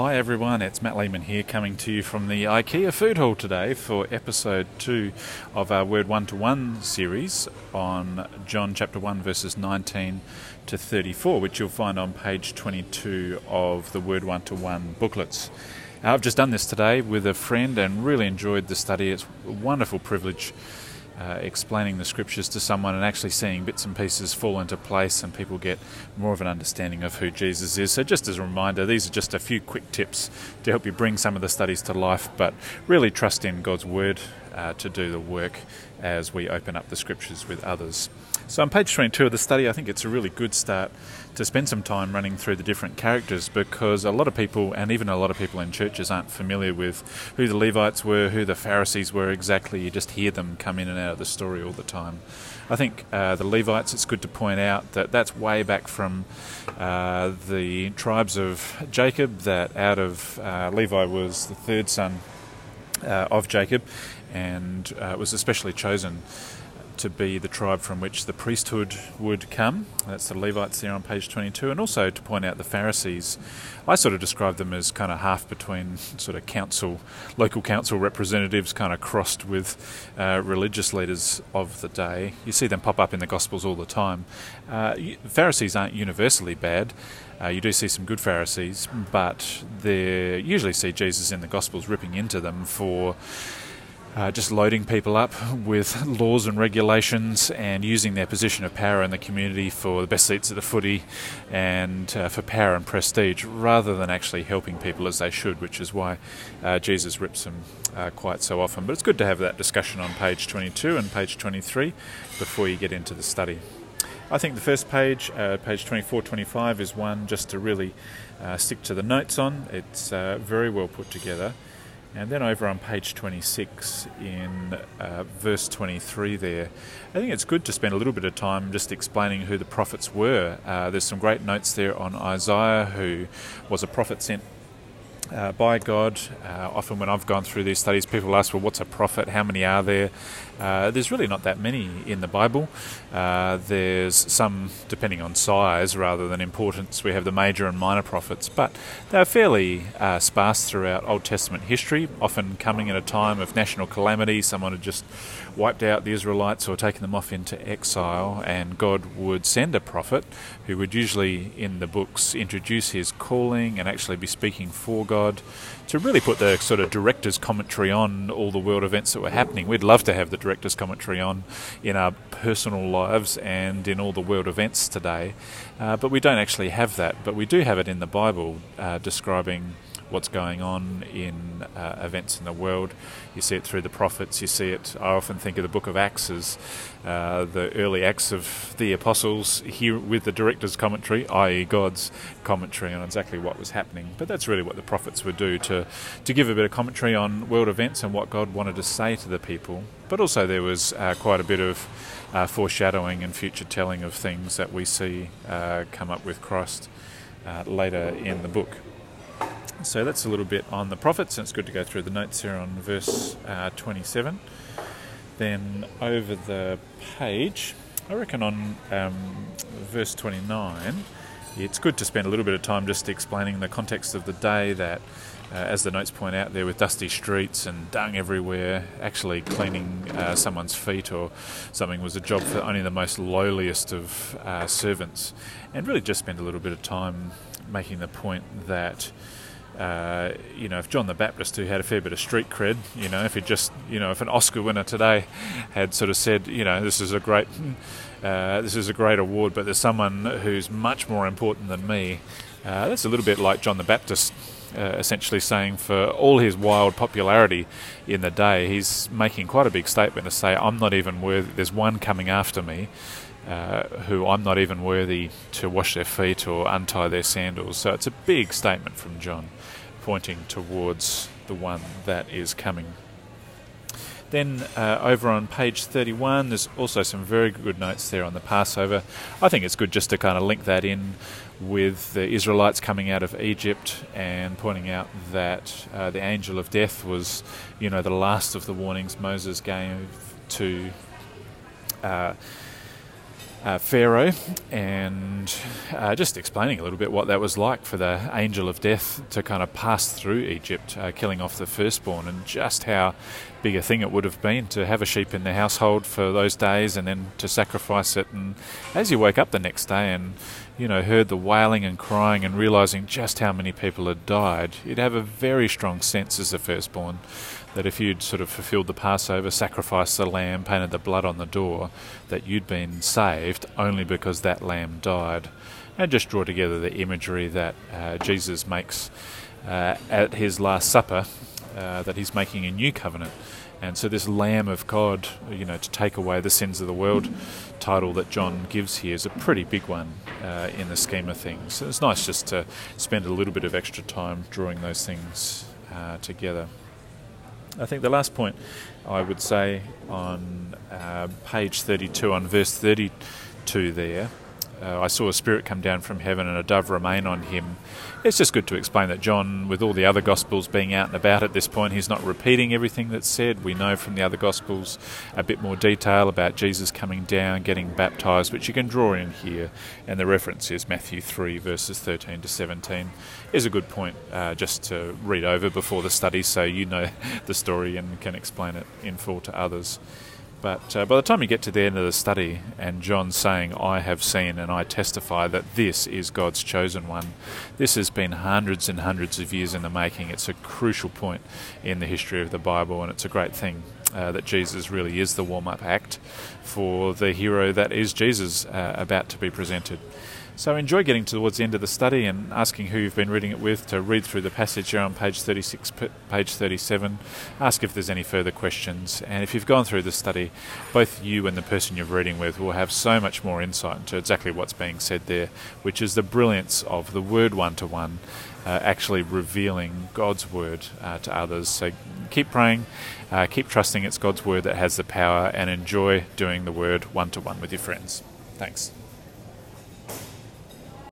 Hi everyone, it's Matt Lehman here coming to you from the IKEA Food Hall today for episode 2 of our Word 1 to 1 series on John chapter 1 verses 19 to 34, which you'll find on page 22 of the Word 1 to 1 booklets. I've just done this today with a friend and really enjoyed the study. It's a wonderful privilege uh, explaining the scriptures to someone and actually seeing bits and pieces fall into place and people get more of an understanding of who Jesus is. So, just as a reminder, these are just a few quick tips to help you bring some of the studies to life, but really trust in God's Word uh, to do the work as we open up the scriptures with others. So, on page 22 of the study, I think it's a really good start to spend some time running through the different characters because a lot of people, and even a lot of people in churches, aren't familiar with who the Levites were, who the Pharisees were exactly. You just hear them come in and out of the story all the time. I think uh, the Levites, it's good to point out that that's way back from uh, the tribes of Jacob, that out of uh, Levi was the third son uh, of Jacob and uh, was especially chosen to be the tribe from which the priesthood would come. That's the Levites there on page 22. And also to point out the Pharisees. I sort of describe them as kind of half between sort of council, local council representatives, kind of crossed with uh, religious leaders of the day. You see them pop up in the Gospels all the time. Uh, Pharisees aren't universally bad. Uh, you do see some good Pharisees, but they usually see Jesus in the Gospels ripping into them for uh, just loading people up with laws and regulations and using their position of power in the community for the best seats at the footy and uh, for power and prestige rather than actually helping people as they should, which is why uh, Jesus rips them uh, quite so often. But it's good to have that discussion on page 22 and page 23 before you get into the study. I think the first page, uh, page 24 25, is one just to really uh, stick to the notes on. It's very well put together. And then over on page 26 in uh, verse 23 there, I think it's good to spend a little bit of time just explaining who the prophets were. Uh, there's some great notes there on Isaiah, who was a prophet sent uh, by God. Uh, often, when I've gone through these studies, people ask, Well, what's a prophet? How many are there? Uh, there's really not that many in the Bible. Uh, there's some, depending on size rather than importance, we have the major and minor prophets, but they're fairly uh, sparse throughout Old Testament history, often coming at a time of national calamity. Someone had just wiped out the Israelites or taken them off into exile, and God would send a prophet who would usually, in the books, introduce his calling and actually be speaking for God to really put the sort of director's commentary on all the world events that were happening. We'd love to have the director's commentary on in our personal lives and in all the world events today, uh, but we don't actually have that. But we do have it in the Bible uh, describing what's going on in uh, events in the world. You see it through the prophets. You see it. I often think of the Book of Acts as uh, the early acts of the apostles here with the director's commentary, i.e., God's commentary on exactly what was happening. But that's really what the prophets would do to to give a bit of commentary on world events and what God wanted to say to the people. But also there was uh, quite a bit of uh, foreshadowing and future telling of things that we see uh, come up with Christ uh, later in the book. So that's a little bit on the prophets, and it's good to go through the notes here on verse uh, 27. Then over the page, I reckon on um, verse 29, it's good to spend a little bit of time just explaining the context of the day that, uh, as the notes point out there, with dusty streets and dung everywhere, actually cleaning uh, someone's feet or something was a job for only the most lowliest of uh, servants. And really just spend a little bit of time making the point that uh, you know, if John the Baptist, who had a fair bit of street cred, you know, if he just, you know, if an Oscar winner today had sort of said, you know, this is a great, uh, this is a great award, but there's someone who's much more important than me. Uh, that's a little bit like John the Baptist, uh, essentially saying for all his wild popularity in the day, he's making quite a big statement to say, I'm not even worthy. There's one coming after me. Uh, who I'm not even worthy to wash their feet or untie their sandals. So it's a big statement from John pointing towards the one that is coming. Then uh, over on page 31, there's also some very good notes there on the Passover. I think it's good just to kind of link that in with the Israelites coming out of Egypt and pointing out that uh, the angel of death was, you know, the last of the warnings Moses gave to. Uh, uh, Pharaoh and uh, just explaining a little bit what that was like for the angel of death to kind of pass through Egypt, uh, killing off the firstborn, and just how big a thing it would have been to have a sheep in the household for those days and then to sacrifice it. And as you woke up the next day and you know heard the wailing and crying and realizing just how many people had died, you'd have a very strong sense as a firstborn that if you'd sort of fulfilled the Passover, sacrificed the lamb, painted the blood on the door, that you'd been saved only because that lamb died. And just draw together the imagery that uh, Jesus makes uh, at his Last Supper, uh, that he's making a new covenant. And so, this Lamb of God, you know, to take away the sins of the world title that John gives here is a pretty big one uh, in the scheme of things. So it's nice just to spend a little bit of extra time drawing those things uh, together. I think the last point I would say on uh, page 32, on verse 32 there, uh, I saw a spirit come down from heaven and a dove remain on him. It's just good to explain that John, with all the other Gospels being out and about at this point, he's not repeating everything that's said. We know from the other Gospels a bit more detail about Jesus coming down, getting baptized, which you can draw in here. And the reference is Matthew 3, verses 13 to 17. Is a good point uh, just to read over before the study so you know the story and can explain it in full to others. But uh, by the time you get to the end of the study and John's saying, I have seen and I testify that this is God's chosen one, this has been hundreds and hundreds of years in the making. It's a crucial point in the history of the Bible, and it's a great thing uh, that Jesus really is the warm up act for the hero that is Jesus uh, about to be presented. So enjoy getting towards the end of the study and asking who you've been reading it with to read through the passage here on page 36, page 37. Ask if there's any further questions. And if you've gone through the study, both you and the person you're reading with will have so much more insight into exactly what's being said there, which is the brilliance of the word one to one. actually revealing God's word uh, to others. So keep praying, uh, keep trusting it's God's word that has the power, and enjoy doing the word one to one with your friends. Thanks.